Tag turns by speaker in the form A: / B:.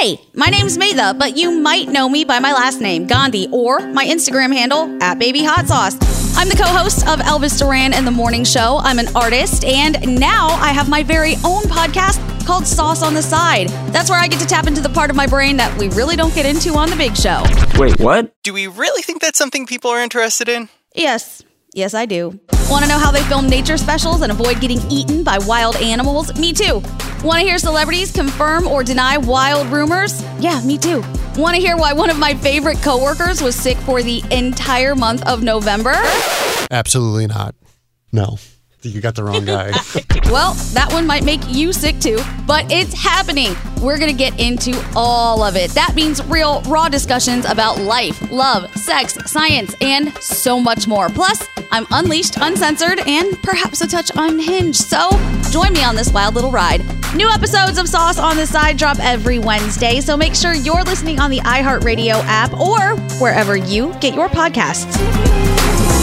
A: Hey, my name's Medha, but you might know me by my last name, Gandhi, or my Instagram handle, at Baby Hot Sauce. I'm the co host of Elvis Duran and the Morning Show. I'm an artist, and now I have my very own podcast called Sauce on the Side. That's where I get to tap into the part of my brain that we really don't get into on the big show.
B: Wait, what?
C: Do we really think that's something people are interested in?
A: Yes, yes, I do. Want to know how they film nature specials and avoid getting eaten by wild animals? Me too. Want to hear celebrities confirm or deny wild rumors? Yeah, me too. Want to hear why one of my favorite coworkers was sick for the entire month of November?
D: Absolutely not. No. You got the wrong guy.
A: Well, that one might make you sick too, but it's happening. We're going to get into all of it. That means real, raw discussions about life, love, sex, science, and so much more. Plus, I'm unleashed, uncensored, and perhaps a touch unhinged. So join me on this wild little ride. New episodes of Sauce on the Side drop every Wednesday, so make sure you're listening on the iHeartRadio app or wherever you get your podcasts.